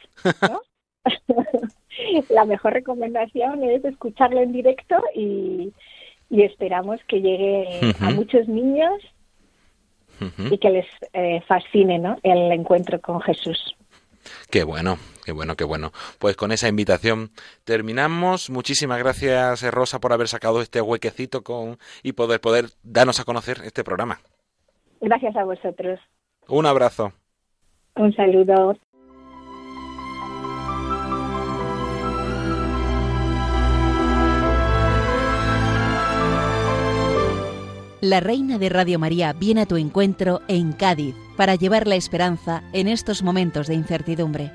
¿no? la mejor recomendación es escucharlo en directo y, esperamos que llegue a muchos niños y que les eh, fascine ¿no? el encuentro con Jesús. Qué bueno, qué bueno, qué bueno. Pues con esa invitación terminamos. Muchísimas gracias, eh, Rosa, por haber sacado este huequecito con y poder poder darnos a conocer este programa. Gracias a vosotros. Un abrazo. Un saludo. La Reina de Radio María viene a tu encuentro en Cádiz para llevar la esperanza en estos momentos de incertidumbre.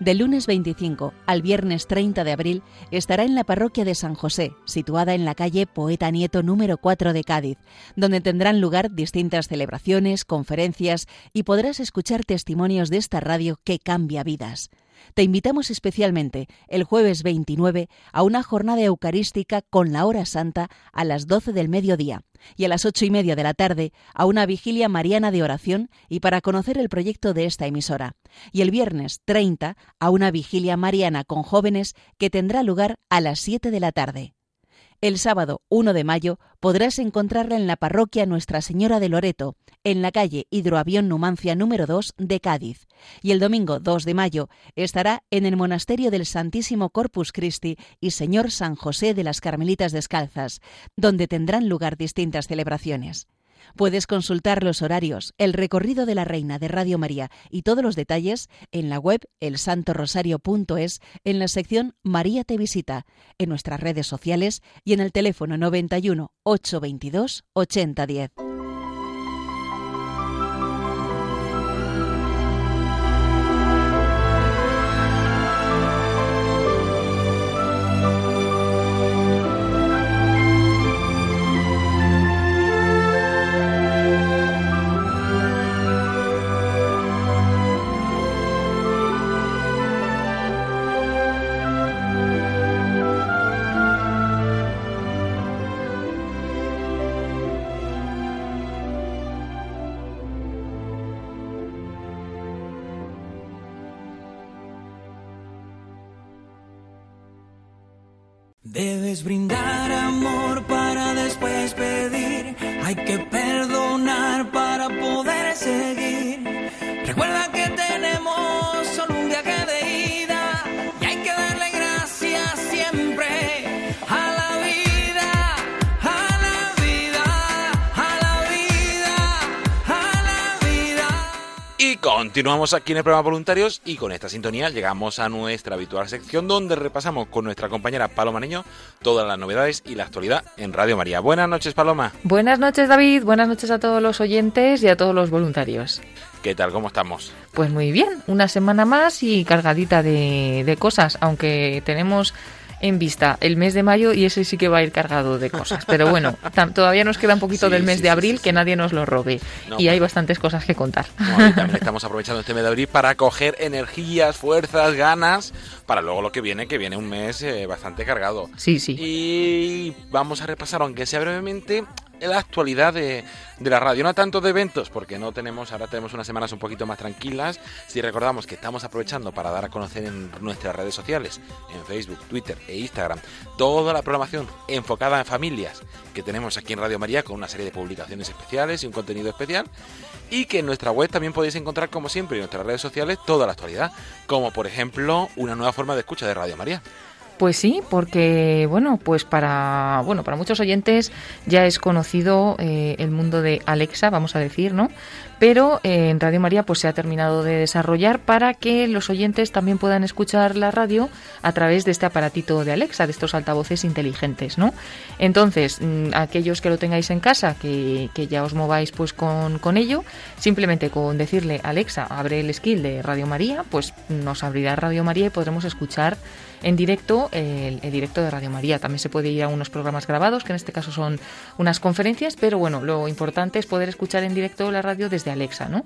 Del lunes 25 al viernes 30 de abril estará en la parroquia de San José, situada en la calle Poeta Nieto número 4 de Cádiz, donde tendrán lugar distintas celebraciones, conferencias y podrás escuchar testimonios de esta radio que cambia vidas. Te invitamos especialmente el jueves 29 a una jornada eucarística con la hora santa a las 12 del mediodía y a las ocho y media de la tarde a una vigilia mariana de oración y para conocer el proyecto de esta emisora. Y el viernes 30 a una vigilia mariana con jóvenes que tendrá lugar a las 7 de la tarde. El sábado 1 de mayo podrás encontrarla en la parroquia Nuestra Señora de Loreto, en la calle Hidroavión Numancia número 2 de Cádiz. Y el domingo 2 de mayo estará en el Monasterio del Santísimo Corpus Christi y Señor San José de las Carmelitas Descalzas, donde tendrán lugar distintas celebraciones. Puedes consultar los horarios, el recorrido de la Reina de Radio María y todos los detalles en la web elsantorosario.es en la sección María te visita, en nuestras redes sociales y en el teléfono 91 822 8010. Brindar continuamos aquí en el programa Voluntarios y con esta sintonía llegamos a nuestra habitual sección donde repasamos con nuestra compañera Paloma Niño todas las novedades y la actualidad en Radio María. Buenas noches, Paloma. Buenas noches, David. Buenas noches a todos los oyentes y a todos los voluntarios. ¿Qué tal? ¿Cómo estamos? Pues muy bien, una semana más y cargadita de, de cosas, aunque tenemos en vista el mes de mayo y ese sí que va a ir cargado de cosas. Pero bueno, todavía nos queda un poquito Sí, del mes sí, de abril sí, que nadie nos lo robe. No, y hay bastantes cosas que contar. Y también estamos aprovechando este mes de abril para coger energías, fuerzas, ganas para luego lo que viene, que viene un mes eh, bastante cargado. Sí, sí. Y vamos a repasar, aunque sea brevemente, la actualidad de, de la radio. No tanto de eventos, porque no tenemos, ahora tenemos unas semanas un poquito más tranquilas. Si recordamos que estamos aprovechando para dar a conocer en nuestras redes sociales, en Facebook, Twitter e Instagram, toda la programación enfocada en familias que tenemos aquí en Radio María con una serie de publicaciones especiales y un contenido especial. Y que en nuestra web también podéis encontrar, como siempre, en nuestras redes sociales toda la actualidad, como por ejemplo una nueva forma de escucha de Radio María. Pues sí, porque bueno, pues para bueno para muchos oyentes ya es conocido eh, el mundo de Alexa, vamos a decir, ¿no? Pero eh, en Radio María pues se ha terminado de desarrollar para que los oyentes también puedan escuchar la radio a través de este aparatito de Alexa, de estos altavoces inteligentes, ¿no? Entonces, mm, aquellos que lo tengáis en casa, que, que ya os mováis pues con, con ello, simplemente con decirle Alexa, abre el skill de Radio María, pues nos abrirá Radio María y podremos escuchar en directo el, directo de Radio María. También se puede ir a unos programas grabados, que en este caso son unas conferencias, pero bueno, lo importante es poder escuchar en directo la radio desde Alexa, ¿no?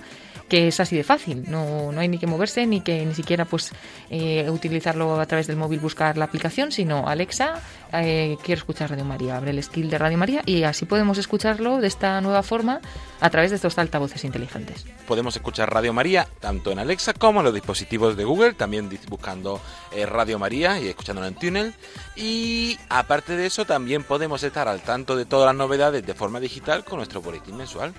Que es así de fácil, no, no hay ni que moverse, ni que ni siquiera pues eh, utilizarlo a través del móvil, buscar la aplicación, sino Alexa, eh, quiero escuchar Radio María, abre el skill de Radio María y así podemos escucharlo de esta nueva forma a través de estos altavoces inteligentes. Podemos escuchar Radio María tanto en Alexa como en los dispositivos de Google, también buscando eh, Radio María y escuchándolo en Tunnel. Y aparte de eso, también podemos estar al tanto de todas las novedades de forma digital con nuestro boletín mensual.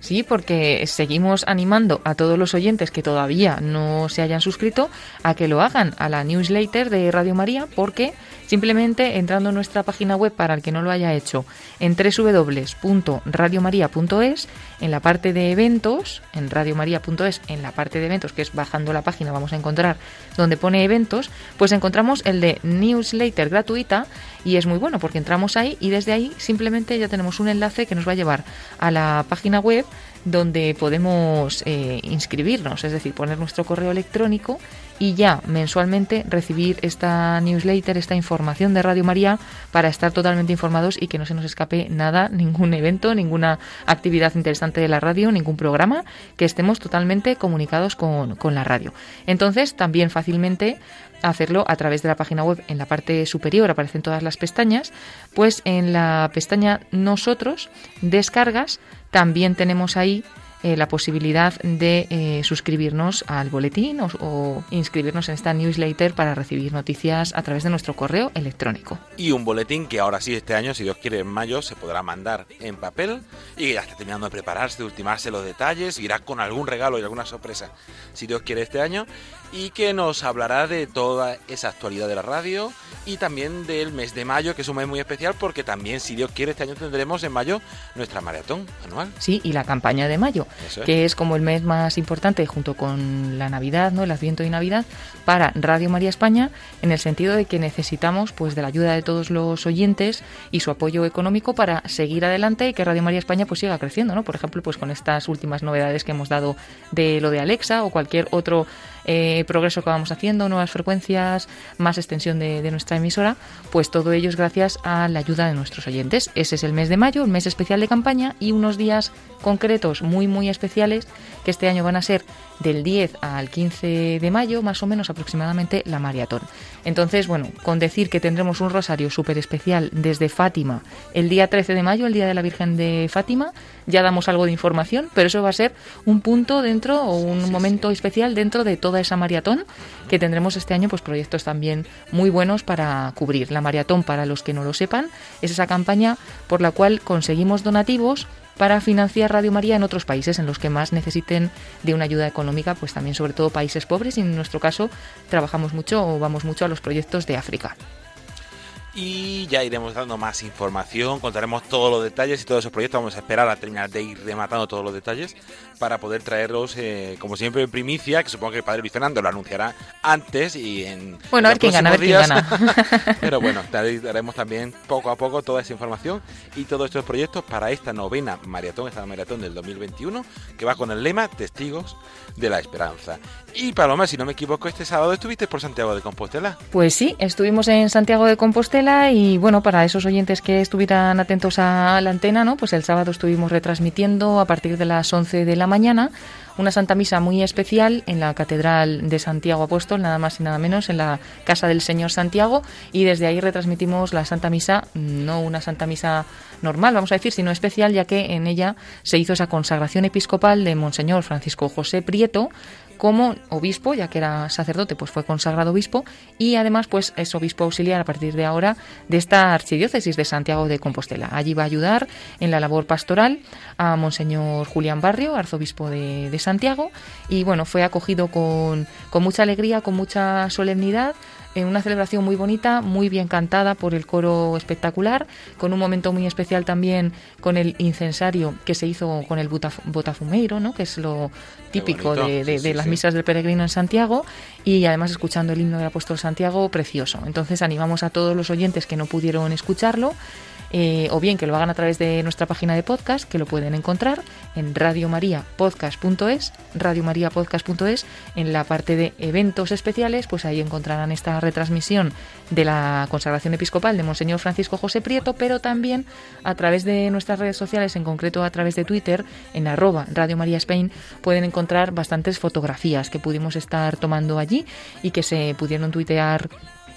Sí, porque seguimos animando a todos los oyentes que todavía no se hayan suscrito a que lo hagan a la newsletter de Radio María, porque simplemente entrando en nuestra página web para el que no lo haya hecho en www.radiomaria.es, en la parte de eventos, en radiomaria.es, en la parte de eventos, que es bajando la página, vamos a encontrar donde pone eventos, pues encontramos el de newsletter gratuita y es muy bueno porque entramos ahí y desde ahí simplemente ya tenemos un enlace que nos va a llevar a la página web donde podemos eh, inscribirnos, es decir, poner nuestro correo electrónico y ya mensualmente recibir esta newsletter, esta información de Radio María para estar totalmente informados y que no se nos escape nada, ningún evento, ninguna actividad interesante de la radio, ningún programa, que estemos totalmente comunicados con, con la radio. Entonces, también fácilmente hacerlo a través de la página web en la parte superior aparecen todas las pestañas pues en la pestaña nosotros descargas también tenemos ahí eh, la posibilidad de eh, suscribirnos al boletín o, inscribirnos en esta newsletter para recibir noticias a través de nuestro correo electrónico. Y un boletín que ahora sí, este año, si Dios quiere, en mayo, se podrá mandar en papel y ya está terminando de prepararse, de ultimarse los detalles, irá con algún regalo y alguna sorpresa, si Dios quiere, este año, y que nos hablará de toda esa actualidad de la radio y también del mes de mayo, que es un mes muy especial porque también, si Dios quiere, este año tendremos en mayo nuestra maratón anual. Sí, y la campaña de mayo, es. que es como el mes más importante junto con la Navidad, ¿no? El Adviento y Navidad para Radio María España en el sentido de que necesitamos pues de la ayuda de todos los oyentes y su apoyo económico para seguir adelante y que Radio María España pues siga creciendo, ¿no? Por ejemplo, pues con estas últimas novedades que hemos dado de lo de Alexa o cualquier otro eh, progreso que vamos haciendo, nuevas frecuencias, más extensión de, de nuestra emisora, pues todo ello es gracias a la ayuda de nuestros oyentes. Ese es el mes de mayo, el mes especial de campaña y unos días concretos muy muy especiales que este año van a ser del 10 al 15 de mayo, más o menos aproximadamente, la maratón. Entonces, bueno, con decir que tendremos un rosario súper especial desde Fátima el día 13 de mayo, el día de la Virgen de Fátima, ya damos algo de información, pero eso va a ser un punto dentro o un momento especial dentro de toda esa maratón que tendremos este año, pues proyectos también muy buenos para cubrir. La maratón, para los que no lo sepan, es esa campaña por la cual conseguimos donativos para financiar Radio María en otros países en los que más necesiten de una ayuda económica, pues también sobre todo países pobres y en nuestro caso trabajamos mucho o vamos mucho a los proyectos de África y ya iremos dando más información, contaremos todos los detalles y todos esos proyectos. Vamos a esperar a terminar de ir rematando todos los detalles para poder traerlos, eh, como siempre, en primicia, que supongo que el padre Luis Fernando lo anunciará antes y en. Bueno, a ver quién gana, a ver quién gana. Pero bueno, daremos también poco a poco toda esa información y todos estos proyectos para esta novena maratón, esta maratón del 2021, que va con el lema Testigos de la Esperanza. Y Paloma, si no me equivoco, este sábado estuviste por Santiago de Compostela. Pues sí, estuvimos en Santiago de Compostela y bueno, para esos oyentes que estuvieran atentos a la antena, ¿no? Pues el sábado estuvimos retransmitiendo a partir de las 11 de la mañana una Santa Misa muy especial en la Catedral de Santiago Apóstol, nada más y nada menos, en la Casa del Señor Santiago, y desde ahí retransmitimos la Santa Misa, no una Santa Misa normal, vamos a decir, sino especial, ya que en ella se hizo esa consagración episcopal de Monseñor Francisco José Prieto, como obispo, ya que era sacerdote, pues fue consagrado obispo y además pues es obispo auxiliar a partir de ahora de esta archidiócesis de Santiago de Compostela. Allí va a ayudar en la labor pastoral a Monseñor Julián Barrio, arzobispo de, de Santiago, y bueno, fue acogido con, con mucha alegría, con mucha solemnidad en una celebración muy bonita, muy bien cantada por el coro espectacular, con un momento muy especial también con el incensario que se hizo con el botafumeiro, ¿no? que es lo típico de, las misas del peregrino en Santiago, y además escuchando el himno del apóstol Santiago, precioso. Entonces animamos a todos los oyentes que no pudieron escucharlo eh, o bien que lo hagan a través de nuestra página de podcast, que lo pueden encontrar en radiomariapodcast.es, radiomariapodcast.es, en la parte de eventos especiales, pues ahí encontrarán esta retransmisión de la consagración episcopal de Monseñor Francisco José Prieto, pero también a través de nuestras redes sociales, en concreto a través de Twitter, en arroba Radio María Spain, pueden encontrar bastantes fotografías que pudimos estar tomando allí y que se pudieron tuitear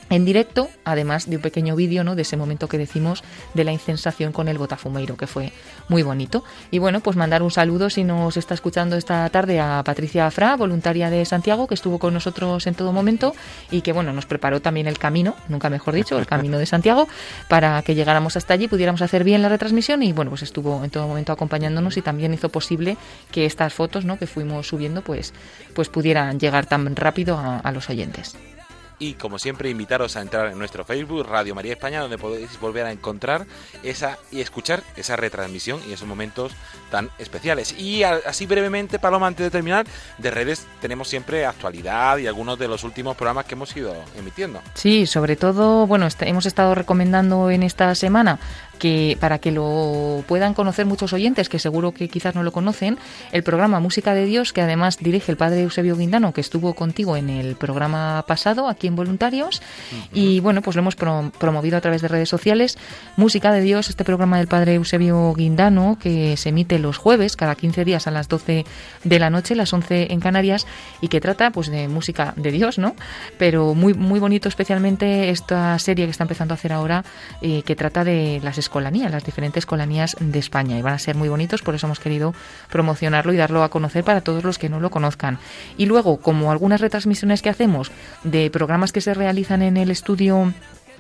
en directo, además de un pequeño vídeo ¿no? de ese momento que decimos de la incensación con el botafumeiro, que fue muy bonito. Y bueno, pues mandar un saludo si nos está escuchando esta tarde a Patricia Afra, voluntaria de Santiago, que estuvo con nosotros en todo momento y que bueno, nos preparó también el camino, nunca mejor dicho, el camino de Santiago, para que llegáramos hasta allí, pudiéramos hacer bien la retransmisión y bueno, pues estuvo en todo momento acompañándonos y también hizo posible que estas fotos ¿no? que fuimos subiendo pues, pues pudieran llegar tan rápido a los oyentes y como siempre invitaros a entrar en nuestro Facebook Radio María España donde podéis volver a encontrar esa y escuchar esa retransmisión y esos momentos tan especiales. Y así brevemente, Paloma, antes de terminar, de redes tenemos siempre actualidad y algunos de los últimos programas que hemos ido emitiendo. Sí, sobre todo, bueno, hemos estado recomendando en esta semana que para que lo puedan conocer muchos oyentes, que seguro que quizás no lo conocen, el programa Música de Dios, que además dirige el padre Eusebio Guindano, que estuvo contigo en el programa pasado, aquí en Voluntarios, y bueno, pues lo hemos promovido a través de redes sociales. Música de Dios, este programa del padre Eusebio Guindano, que se emite los jueves, cada 15 días a las 12 de la noche, las 11 en Canarias, y que trata pues de música de Dios, ¿no? Pero muy, muy bonito especialmente esta serie que está empezando a hacer ahora, eh, que trata de las escolanías, las diferentes escolanías de España. Y van a ser muy bonitos, por eso hemos querido promocionarlo y darlo a conocer para todos los que no lo conozcan. Y luego, como algunas retransmisiones que hacemos de programas que se realizan en el estudio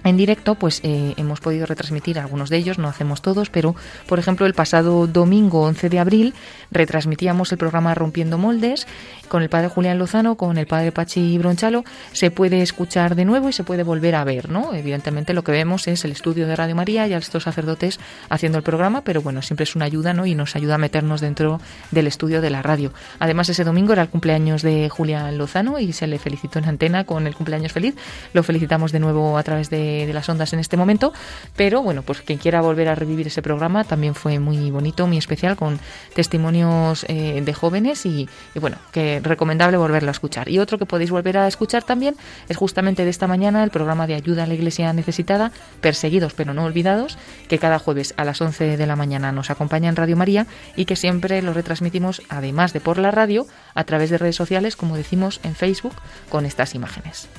en directo, pues eh, hemos podido retransmitir algunos de ellos, no hacemos todos, pero por ejemplo el pasado domingo 11 de abril retransmitíamos el programa Rompiendo Moldes con el padre Julián Lozano, con el padre Pachi Bronchalo, se puede escuchar de nuevo y se puede volver a ver, ¿no? Evidentemente lo que vemos es el estudio de Radio María y a estos sacerdotes haciendo el programa, pero bueno, siempre es una ayuda, ¿no? Y nos ayuda a meternos dentro del estudio de la radio. Además, ese domingo era el cumpleaños de Julián Lozano y se le felicitó en antena con el cumpleaños feliz. Lo felicitamos de nuevo a través de de, las ondas en este momento, pero bueno, pues quien quiera volver a revivir ese programa también fue muy bonito, muy especial, con testimonios eh, de jóvenes y, y, bueno, que recomendable volverlo a escuchar. Y otro que podéis volver a escuchar también es justamente de esta mañana el programa de ayuda a la Iglesia necesitada, Perseguidos pero no olvidados, que cada jueves a las 11 de la mañana nos acompaña en Radio María y que siempre lo retransmitimos, además de por la radio, a través de redes sociales, como decimos en Facebook, con estas imágenes.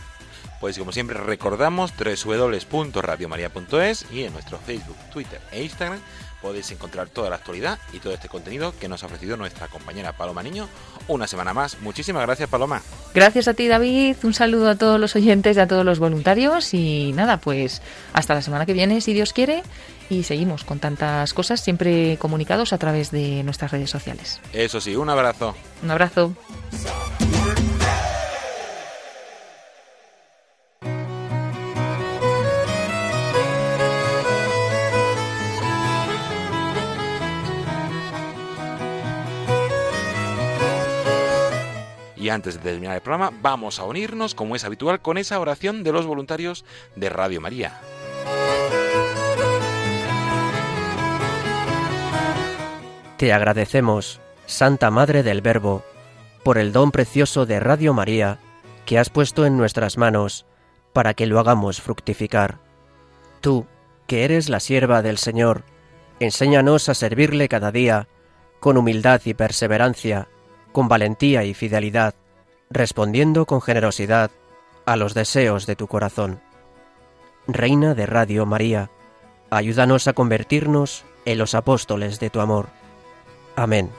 Pues como siempre recordamos www.radiomaria.es y en nuestro Facebook, Twitter e Instagram podéis encontrar toda la actualidad y todo este contenido que nos ha ofrecido nuestra compañera Paloma Niño una semana más. Muchísimas gracias Paloma. Gracias a ti David, un saludo a todos los oyentes y a todos los voluntarios y nada, pues hasta la semana que viene si Dios quiere y seguimos con tantas cosas siempre comunicados a través de nuestras redes sociales. Eso sí, un abrazo. Un abrazo. Antes de terminar el programa, vamos a unirnos, como es habitual, con esa oración de los voluntarios de Radio María. Te agradecemos, Santa Madre del Verbo, por el don precioso de Radio María que has puesto en nuestras manos para que lo hagamos fructificar. Tú, que eres la sierva del Señor, enséñanos a servirle cada día con humildad y perseverancia, con valentía y fidelidad, respondiendo con generosidad a los deseos de tu corazón. Reina de Radio María, ayúdanos a convertirnos en los apóstoles de tu amor. Amén.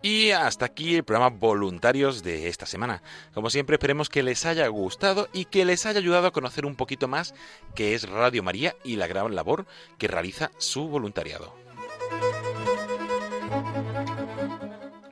Y hasta aquí el programa Voluntarios de esta semana. Como siempre, esperemos que les haya gustado y que les haya ayudado a conocer un poquito más qué es Radio María y la gran labor que realiza su voluntariado.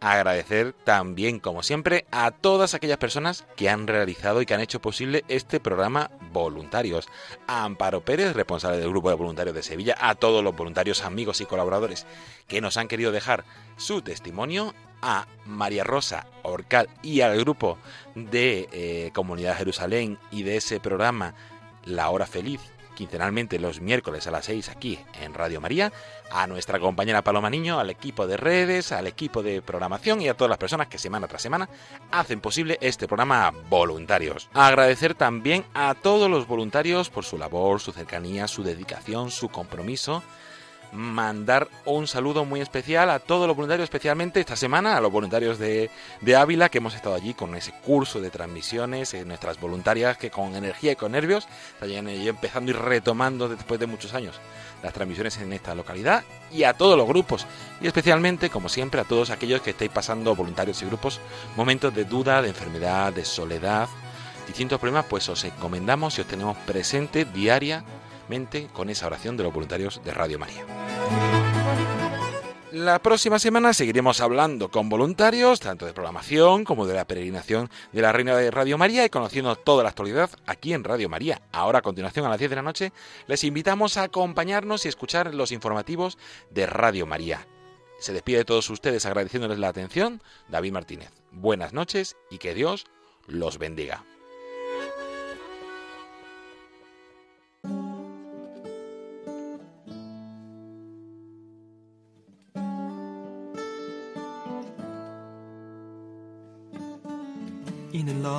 Agradecer también, como siempre, a todas aquellas personas que han realizado y que han hecho posible este programa Voluntarios. A Amparo Pérez, responsable del Grupo de Voluntarios de Sevilla, a todos los voluntarios, amigos y colaboradores que nos han querido dejar su testimonio, a María Rosa Orcal y al grupo de eh, Comunidad Jerusalén y de ese programa La Hora Feliz quincenalmente los miércoles a las 6 aquí en Radio María, a nuestra compañera Paloma Niño, al equipo de redes, al equipo de programación y a todas las personas que semana tras semana hacen posible este programa voluntarios. agradecer también a todos los voluntarios por su labor, su cercanía, su dedicación, su compromiso mandar un saludo muy especial a todos los voluntarios, especialmente esta semana a los voluntarios de, de Ávila que hemos estado allí con ese curso de transmisiones, eh, nuestras voluntarias que con energía y con nervios están empezando y retomando después de muchos años las transmisiones en esta localidad y a todos los grupos y especialmente, como siempre, a todos aquellos que estáis pasando voluntarios y grupos momentos de duda, de enfermedad, de soledad, distintos problemas, pues os encomendamos y os tenemos presente diaria con esa oración de los voluntarios de Radio María. La próxima semana seguiremos hablando con voluntarios, tanto de programación como de la peregrinación de la Reina de Radio María y conociendo toda la actualidad aquí en Radio María. Ahora, a continuación, a las 10 de la noche, les invitamos a acompañarnos y escuchar los informativos de Radio María. Se despide de todos ustedes agradeciéndoles la atención, David Martínez. Buenas noches y que Dios los bendiga.